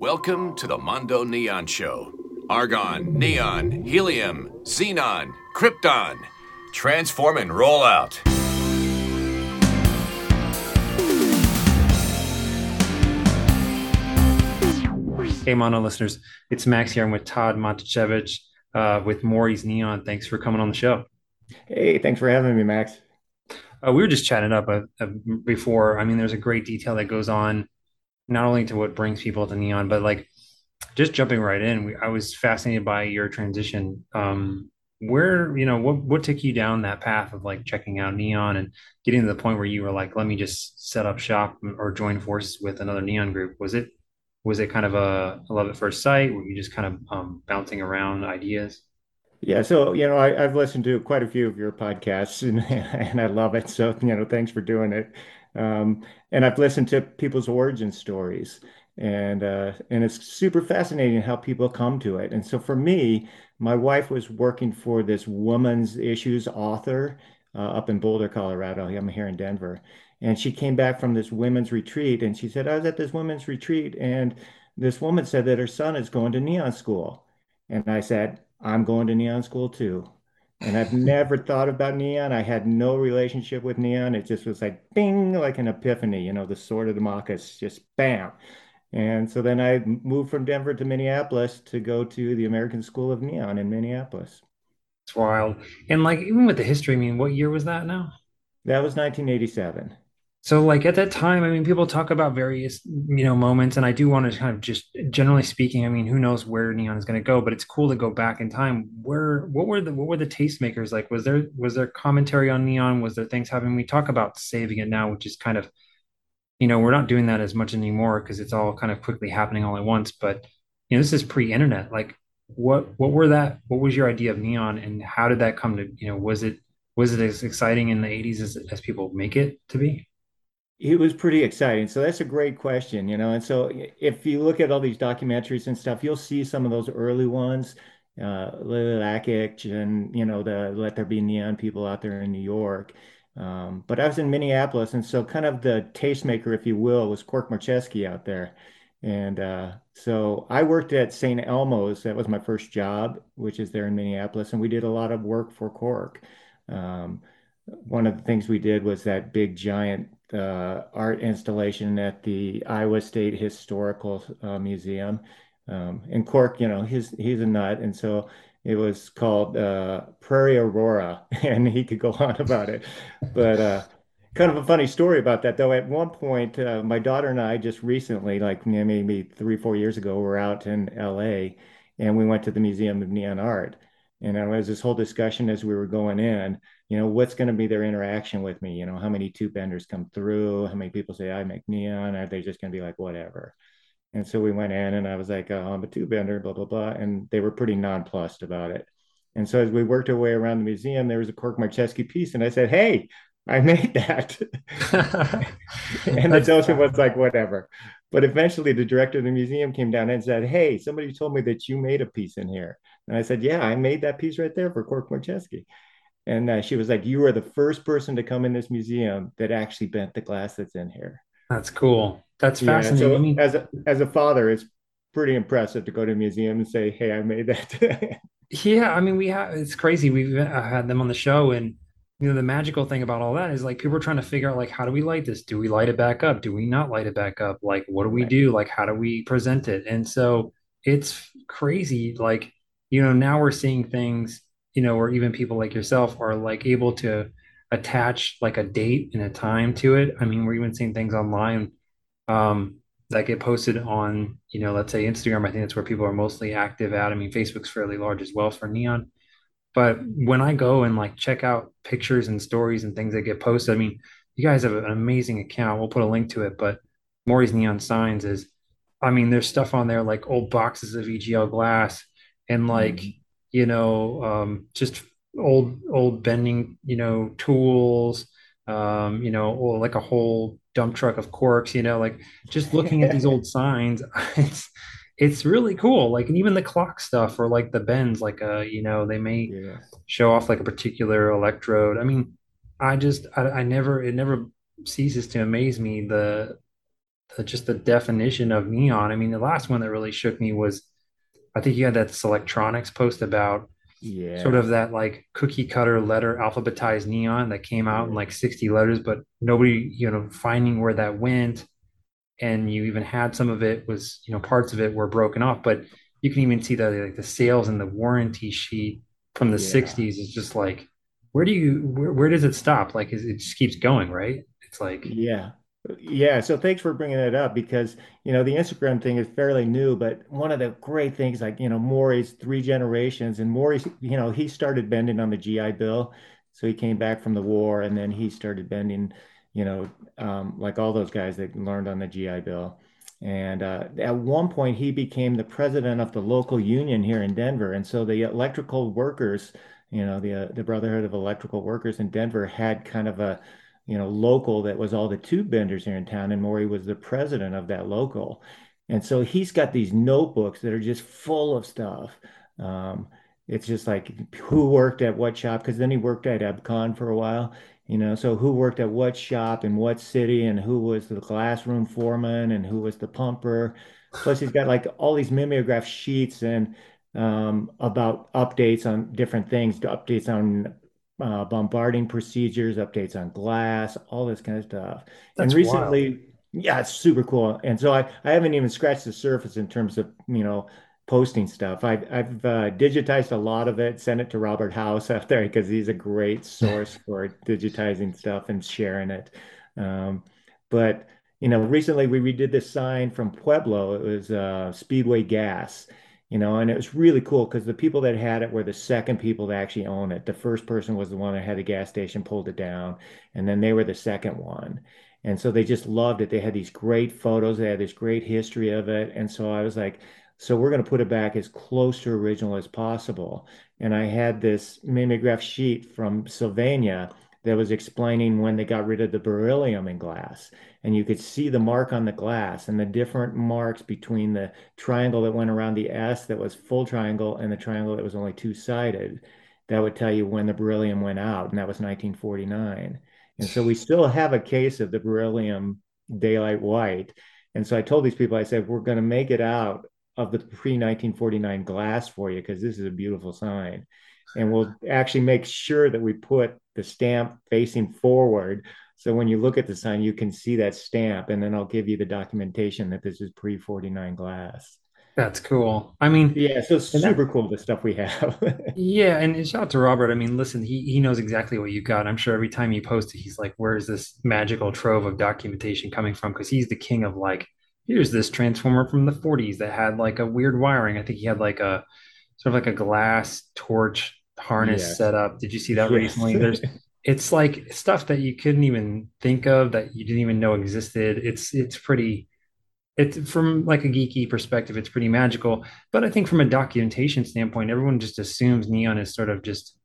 Welcome to the Mondo Neon Show. Argon, neon, helium, xenon, krypton. Transform and roll out. Hey, Mondo listeners, it's Max here. I'm with Todd Matuszewicz uh, with Morry's Neon. Thanks for coming on the show. Hey, thanks for having me, Max. Uh, we were just chatting up uh, uh, before. I mean, there's a great detail that goes on, not only to what brings people to Neon, but like just jumping right in. We, I was fascinated by your transition. Um, where you know what what took you down that path of like checking out Neon and getting to the point where you were like, let me just set up shop or join forces with another Neon group? Was it was it kind of a, a love at first sight? Were you just kind of um, bouncing around ideas? Yeah, so you know, I, have listened to quite a few of your podcasts, and and I love it. So you know, thanks for doing it. Um, and I've listened to people's origin stories, and uh, and it's super fascinating how people come to it. And so for me, my wife was working for this women's issues author uh, up in Boulder, Colorado. I'm here in Denver, and she came back from this women's retreat, and she said, "I was at this women's retreat, and this woman said that her son is going to neon school," and I said, "I'm going to neon school too." And I've never thought about neon. I had no relationship with neon. It just was like bing, like an epiphany, you know, the sword of Damascus, just bam. And so then I moved from Denver to Minneapolis to go to the American School of Neon in Minneapolis. It's wild. And like even with the history, I mean, what year was that now? That was 1987. So like at that time, I mean, people talk about various, you know, moments, and I do want to kind of just generally speaking, I mean, who knows where neon is going to go, but it's cool to go back in time. Where what were the what were the tastemakers like? Was there was there commentary on neon? Was there things having we talk about saving it now, which is kind of, you know, we're not doing that as much anymore because it's all kind of quickly happening all at once. But you know, this is pre-internet. Like, what what were that? What was your idea of neon, and how did that come to? You know, was it was it as exciting in the '80s as as people make it to be? It was pretty exciting. So that's a great question, you know. And so if you look at all these documentaries and stuff, you'll see some of those early ones, uh, Lili Lakich and, you know, the Let There Be Neon people out there in New York. Um, but I was in Minneapolis, and so kind of the tastemaker, if you will, was Cork Marcheschi out there. And uh, so I worked at St. Elmo's. That was my first job, which is there in Minneapolis. And we did a lot of work for Cork. Um, one of the things we did was that big giant uh, art installation at the Iowa State Historical uh, Museum. Um, and Cork, you know, he's he's a nut, and so it was called uh, Prairie Aurora, and he could go on about it. But uh, kind of a funny story about that, though. At one point, uh, my daughter and I just recently, like maybe three, four years ago, were out in L.A. and we went to the Museum of Neon Art, and there was this whole discussion as we were going in you know what's going to be their interaction with me? You know how many tube benders come through? How many people say i make neon are they just going to be like whatever? And so we went in and i was like oh, i'm a tube bender blah blah blah and they were pretty nonplussed about it. And so as we worked our way around the museum there was a cork marcheschi piece and i said hey i made that. And the docent was like whatever. But eventually the director of the museum came down and said hey somebody told me that you made a piece in here and i said yeah i made that piece right there for cork marcheschi and uh, she was like, "You are the first person to come in this museum that actually bent the glass that's in here." That's cool. That's fascinating. Yeah, so as a as a father, it's pretty impressive to go to a museum and say, "Hey, I made that." yeah, I mean, we have. It's crazy. We've uh, had them on the show, and you know, the magical thing about all that is like people are trying to figure out like, how do we light this? Do we light it back up? Do we not light it back up? Like, what do we do? Like, how do we present it? And so it's crazy. Like, you know, now we're seeing things you know, or even people like yourself are like able to attach like a date and a time to it. I mean, we're even seeing things online um, that get posted on, you know, let's say Instagram. I think that's where people are mostly active at. I mean, Facebook's fairly large as well for Neon. But when I go and like check out pictures and stories and things that get posted, I mean, you guys have an amazing account. We'll put a link to it. But Morry's Neon Signs is, I mean, there's stuff on there like old boxes of EGL glass and like, mm-hmm you know, um, just old old bending, you know, tools, um, you know, or like a whole dump truck of corks, you know, like just looking at these old signs, it's it's really cool. Like, and even the clock stuff or like the bends, like uh, you know, they may yeah. show off like a particular electrode. I mean, I just I, I never it never ceases to amaze me the the, just the definition of neon. I mean, the last one that really shook me was I think you had that Selectronics post about Yeah. sort of that like cookie cutter letter alphabetized neon that came out in like 60 letters, but nobody, you know, finding where that went. And you even had some of it was, you know, parts of it were broken off, but you can even see the like the sales and the warranty sheet from the Yeah. 60s is just like, where do you where, where does it stop? Like is it just keeps going, right? It's like Yeah. Yeah. So thanks for bringing that up because, you know, the Instagram thing is fairly new, but one of the great things, like, you know, Morry's three generations and Morry's, you know, he started bending on the GI Bill. So he came back from the war and then he started bending, you know, um, like all those guys that learned on the GI Bill. And uh, at one point, he became the president of the local union here in Denver. And so the electrical workers, you know, the, uh, the Brotherhood of Electrical Workers in Denver had kind of a, you know, local that was all the tube benders here in town, and Morry was the president of that local. And so he's got these notebooks that are just full of stuff. Um, it's just like who worked at what shop, because then he worked at EbCon for a while, you know, so who worked at what shop in what city, and who was the classroom foreman, and who was the pumper. Plus, he's got like all these mimeograph sheets and um, about updates on different things, updates on uh, bombarding procedures, updates on glass, all this kind of stuff. And that's wild. recently, yeah, it's super cool. And so I, I haven't even scratched the surface in terms of, you know, posting stuff. I've, I've uh, digitized a lot of it, sent it to Robert House out there because he's a great source for digitizing stuff and sharing it. Um, but, you know, recently we redid this sign from Pueblo. It was uh, Speedway Gas you know, and it was really cool because the people that had it were the second people to actually own it. The first person was the one that had the gas station, pulled it down, and then they were the second one. And so they just loved it. They had these great photos, they had this great history of it. And so I was like, so we're going to put it back as close to original as possible. And I had this mimeograph sheet from Sylvania that was explaining when they got rid of the beryllium in glass. And you could see the mark on the glass and the different marks between the triangle that went around the S that was full triangle and the triangle that was only two-sided. That would tell you when the beryllium went out, and that was 1949. And so we still have a case of the beryllium daylight white. And so I told these people, I said, we're going to make it out of the pre 1949 glass for you because this is a beautiful sign. And we'll actually make sure that we put the stamp facing forward. So when you look at the sign, you can see that stamp. And then I'll give you the documentation that this is pre 49 glass. That's cool. I mean, Yeah, so and that super cool the stuff we have. Yeah, and, shout out to Robert. I mean, listen, he he knows exactly what you got. I'm sure every time you post it, he's like, "Where's this magical trove of documentation coming from?" Because he's the king of like, here's this transformer from the 40s that had like a weird wiring. I think he had like a sort of like a glass torch harness Yes. set up. Did you see that Yes. recently? There's it's like stuff that you couldn't even think of that you didn't even know existed. It's it's pretty it's from like a geeky perspective, it's pretty magical. But I think from a documentation standpoint, everyone just assumes neon is sort of just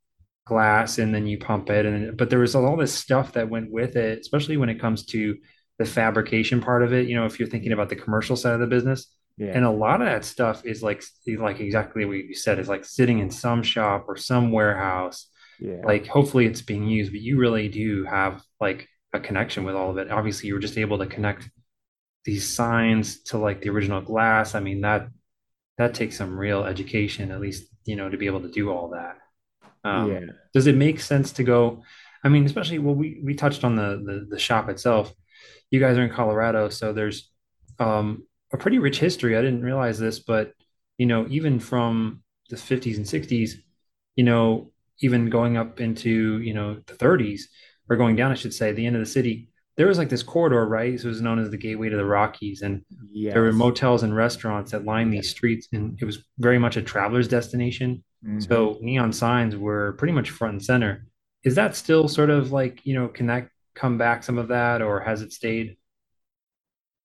glass and then you pump it. And but there was all this stuff that went with it, especially when it comes to the fabrication part of it. You know, if you're thinking about the commercial side of the business, and a lot of that stuff is like like exactly what you said, is like sitting in some shop or some warehouse. Yeah. Like hopefully it's being used, but you really do have like a connection with all of it. Obviously, you were just able to connect these signs to like the original glass. I mean, that that takes some real education, at least, you know, to be able to do all that. Um, Yeah. does it make sense to go? I mean, especially well, we we touched on the the, the shop itself. You guys are in Colorado, so there's um, a pretty rich history. I didn't realize this, but you know, even from the 50s and 60s, you know, even going up into, you know, the 30s or going down, I should say, the end of the city, there was like this corridor, right? So it was known as the gateway to the Rockies. And there were motels and restaurants that lined these streets, and it was very much a traveler's destination. hmm So neon signs were pretty much front and center. Is that still sort of like, you know, can that come back some of that, or has it stayed?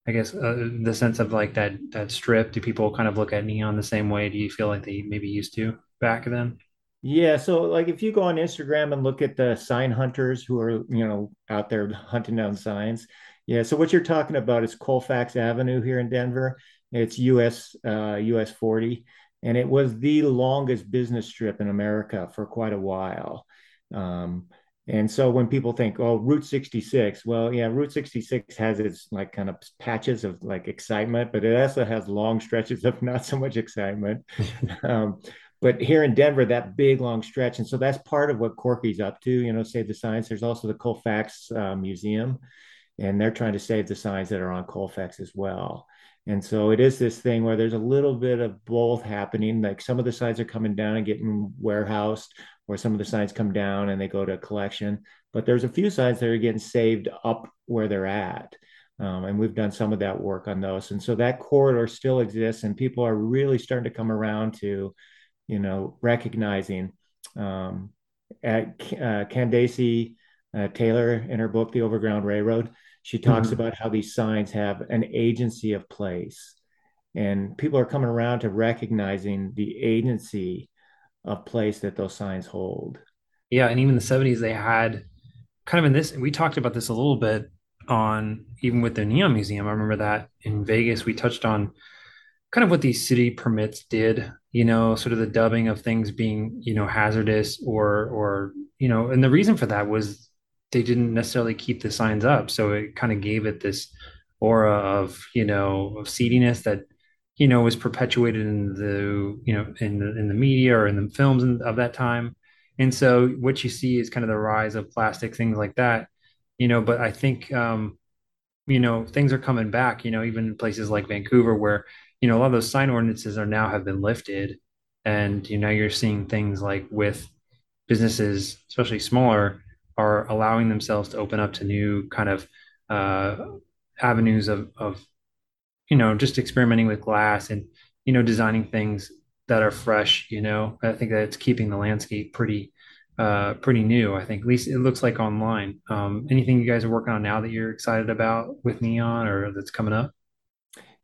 I guess uh, the sense of like that that strip. Do people kind of look at neon the same way? Do you feel like they maybe used to back then? Yeah, so like if you go on Instagram and look at the sign hunters who are, you know, out there hunting down signs. Yeah, so what you're talking about is Colfax Avenue here in Denver. It's US uh US 40 and it was the longest business strip in America for quite a while. Um And so when people think, oh, Route 66, well, yeah, Route 66 has its like kind of patches of like excitement, but it also has long stretches of not so much excitement. um, but here in Denver, that big long stretch, and so that's part of what Corky's up to. You know, save the signs. There's also the Colfax uh, Museum, and they're trying to save the signs that are on Colfax as well. And so it is this thing where there's a little bit of both happening. Like some of the signs are coming down and getting warehoused, or some of the signs come down and they go to collection. But there's a few signs that are getting saved up where they're at. Um, and we've done some of that work on those. And so that corridor still exists, and people are really starting to come around to, you know, recognizing. Um, at uh, Candacy uh, Taylor in her book, The Overground Railroad, she talks mm-hmm. about how these signs have an agency of place. And people are coming around to recognizing the agency of place that those signs hold. Yeah, and even the 70s they had kind of in this we talked about this a little bit on even with the Neon Museum. I remember that in Vegas we touched on kind of what these city permits did, you know, sort of the dubbing of things being, you know, hazardous or or you know, and the reason for that was they didn't necessarily keep the signs up. So it kind of gave it this aura of, you know, of seediness that you know was perpetuated in the you know in the in the media or in the films of that time and so what you see is kind of the rise of plastic things like that you know but i think um you know things are coming back you know even in places like vancouver where you know a lot of those sign ordinances are now have been lifted and you know you're seeing things like with businesses especially smaller are allowing themselves to open up to new kind of uh, avenues of, of you know, just experimenting with glass and, you know, designing things that are fresh, you know, I think that it's keeping the landscape pretty, uh, pretty new. I think at least it looks like online. Um, anything you guys are working on now that you're excited about with Neon or that's coming up?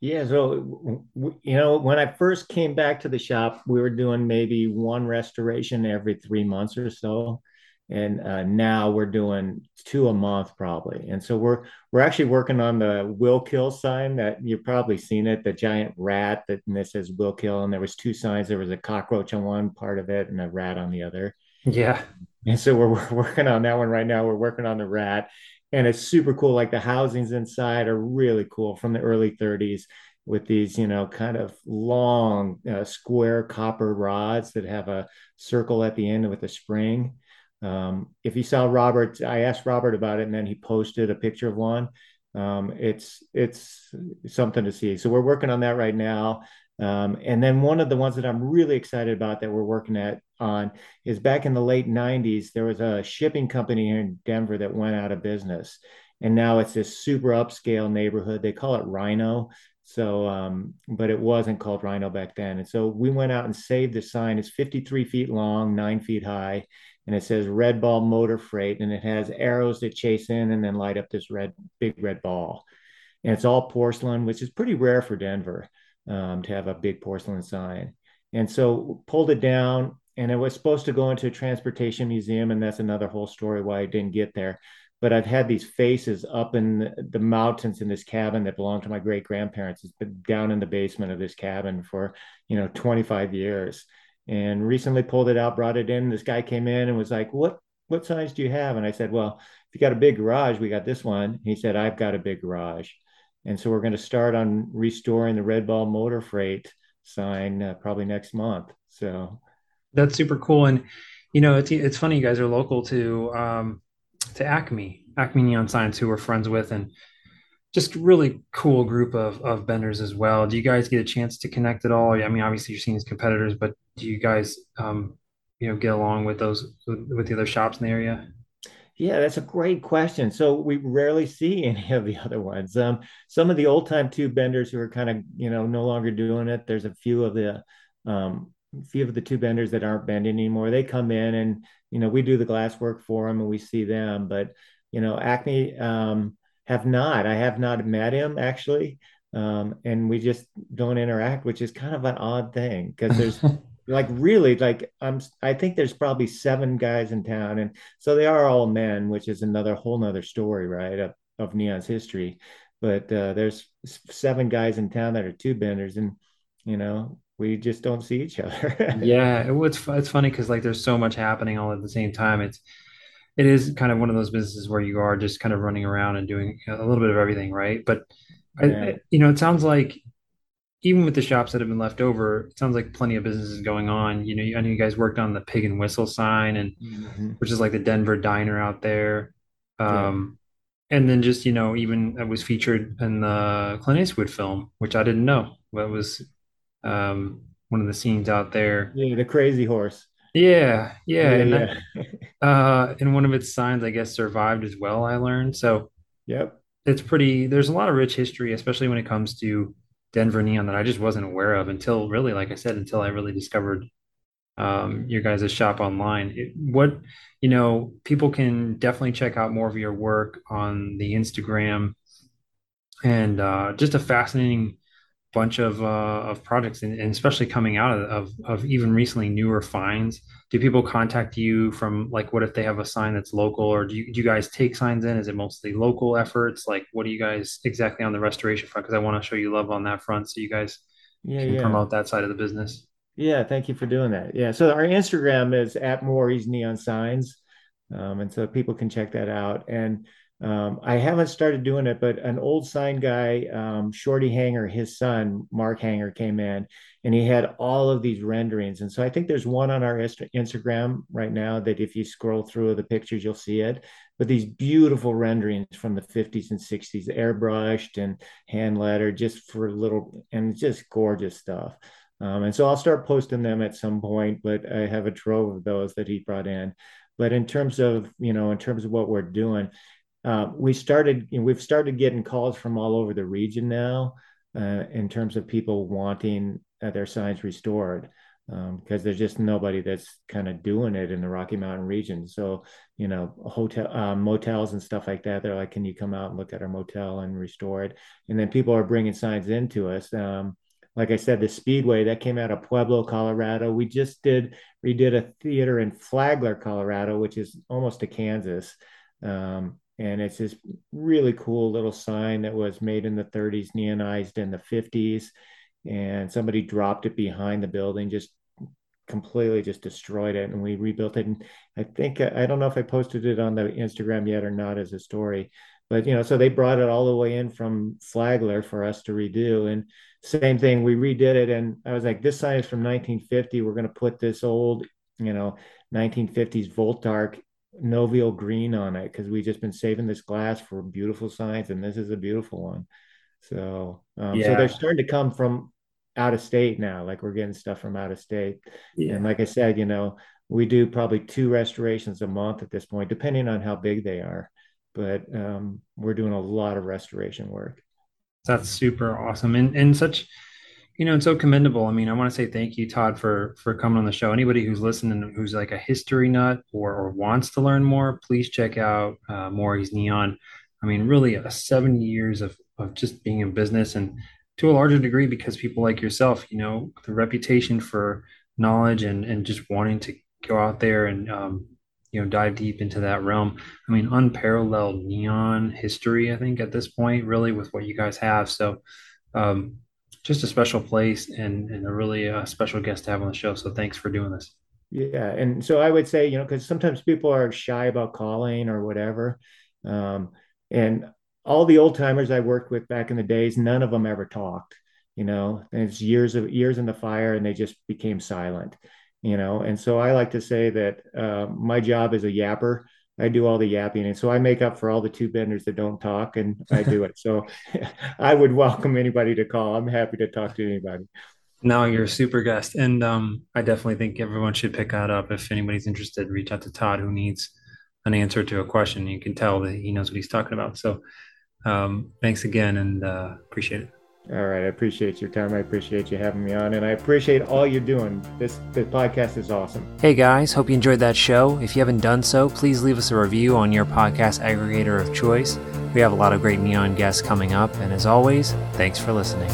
Yeah, so you know, when I first came back to the shop, we were doing maybe one restoration every three months or so and uh, now we're doing two a month probably. And so we're we're actually working on the will kill sign that you've probably seen it the giant rat that and this says will kill and there was two signs. There was a cockroach on one part of it and a rat on the other. Yeah. And so we're, we're working on that one right now. We're working on the rat. And it's super cool. Like the housings inside are really cool from the early 30s with these, you know, kind of long uh, square copper rods that have a circle at the end with a spring. Um, if you saw Robert, I asked Robert about it, and then he posted a picture of one. Um, it's it's something to see. So we're working on that right now. Um, and then one of the ones that I'm really excited about that we're working at on is back in the late 90s, there was a shipping company here in Denver that went out of business. And now it's this super upscale neighborhood. They call it RiNo. So, um, but it wasn't called RiNo back then. And so we went out and saved the sign. It's 53 feet long, nine feet high and it says red ball motor freight and it has arrows that chase in and then light up this red big red ball. And it's all porcelain which is pretty rare for denver um, to have a big porcelain sign. And so pulled it down and it was supposed to go into a transportation museum and that's another whole story why it didn't get there. But i've had these faces up in the mountains in this cabin that belonged to my great grandparents it's been down in the basement of this cabin for you know 25 years and recently pulled it out, brought it in. This guy came in and was like, "What what size do you have?" And I said, "Well, if you got a big garage, we got this one." He said, "I've got a big garage," and so we're going to start on restoring the Red Ball Motor Freight sign uh, probably next month. So that's super cool, and you know, it's it's funny you guys are local to um, to Acme, Acme Neon Signs, who we're friends with, and just really cool group of of benders as well. Do you guys get a chance to connect at all? I mean, obviously you're seeing these competitors, but do you guys, um, you know, get along with those with, with the other shops in the area? Yeah, that's a great question. So we rarely see any of the other ones. Um, some of the old time tube benders who are kind of, you know, no longer doing it. There's a few of the um, few of the tube benders that aren't bending anymore. They come in and, you know, we do the glass work for them and we see them. But, you know, Acme, um, have not. I have not met him actually. Um, and we just don't interact, which is kind of an odd thing because there's like really like I'm I think there's probably seven guys in town, and so they are all men, which is another whole nother story, right? Of, of Neon's history. But uh, there's seven guys in town that are tube benders, and you know we just don't see each other. yeah, it, it's it's funny because like there's so much happening all at the same time. It's it is kind of one of those businesses where you are just kind of running around and doing a little bit of everything, right? But Yeah. I- you know, it sounds like even with the shops that have been left over, it sounds like plenty of businesses going on. You know, I know you guys worked on the Pig and Whistle sign, and Mhm. which is like the Denver diner out there. Yeah. Um, and then just, you know, even it was featured in the Clint Eastwood film, which I didn't know. That was um, one of the scenes out there. Yeah, the crazy horse. Yeah, yeah, Yeah, and that, uh, and one of its signs, I guess, survived as well. I learned so Yep. it's pretty. There's a lot of rich history, especially when it comes to Denver neon that I just wasn't aware of until really, like I said, until I really discovered um, your guys' shop online. It, what, you know, people can definitely check out more of your work on the Instagram and uh, just a fascinating bunch of uh, of products, and, and especially coming out of, of of even recently newer finds. Do people contact you from like what if they have a sign that's local, or do you do you guys take signs in? Is it mostly local efforts? Like, what do you guys exactly on the restoration front? Because I want to show you love on that front, so you guys Yeah, can yeah. promote that side of the business. Yeah, thank you for doing that. Yeah, so our Instagram is at Morry's Neon Signs, um, and so people can check that out. And um, I haven't started doing it, but an old sign guy, um, Shorty Hanger, his son Mark Hanger, came in, and he had all of these renderings. And so I think there's one on our Instagram right now that if you scroll through the pictures, you'll see it. But these beautiful renderings from the 50s and 60s, airbrushed and hand lettered, just for little and just gorgeous stuff. Um, and so I'll start posting them at some point, but I have a trove of those that he brought in. But in terms of, you know, in terms of what we're doing, uh, we started, you know, we've started getting calls from all over the region now uh, in terms of people wanting uh, their signs restored um, because there's just nobody that's kind of doing it in the Rocky Mountain region. So, you know, hotel, um, motels and stuff like that, they're like, can you come out and look at our motel and restore it? And then people are bringing signs into us. Um, like I said, the Speedway that came out of Pueblo, Colorado. We just did redid a theater in Flagler, Colorado, which is almost to Kansas. Um, and it's this really cool little sign that was made in the 30s, neonized in the 50s, and somebody dropped it behind the building, just completely just destroyed it, and we rebuilt it. And I think I don't know if I posted it on the Instagram yet or not as a story, but you know, so they brought it all the way in from Flagler for us to redo, and same thing, we redid it, and I was like, this sign is from 1950. We're going to put this old, you know, 1950s Voltarc Noviol green on it because we've just been saving this glass for beautiful signs, and this is a beautiful one. So, um, so they're starting to come from out of state now. Like we're getting stuff from out of state, and like I said, you know, we do probably two restorations a month at this point, depending on how big they are. But um, we're doing a lot of restoration work. That's super awesome and and such, you know, and so commendable. I mean, I want to say thank you, Todd, for for coming on the show. Anybody who's listening who's like a history nut or or wants to learn more, please check out uh, Morry's Neon. I mean, really, a 70 years of of just being in business and to a larger degree because people like yourself, you know, the reputation for knowledge and and just wanting to go out there and um, you know dive deep into that realm. I mean, unparalleled neon history, I think, at this point, really, with what you guys have. So, um, just a special place and, and a really uh, special guest to have on the show. So, thanks for doing this. Yeah, and so I would say, you know, because sometimes people are shy about calling or whatever. Um, and all the old timers I worked with back in the days, none of them ever talked, you know, and it's years of years in the fire and they just became silent, you know. And so I like to say that uh, my job is a yapper. I do all the yapping. And so I make up for all the tube benders that don't talk and I do it. So I would welcome anybody to call. I'm happy to talk to anybody. No, you're a super guest. And um, I definitely think everyone should pick that up. If anybody's interested, reach out to Todd who needs an answer to a question. You can tell that he knows what he's talking about. So, um, thanks again and uh, appreciate it. All right. I appreciate your time. I appreciate you having me on, and I appreciate all you're doing. This the podcast is awesome. Hey guys, hope you enjoyed that show. If you haven't done so, please leave us a review on your podcast aggregator of choice. We have a lot of great neon guests coming up, and as always, thanks for listening.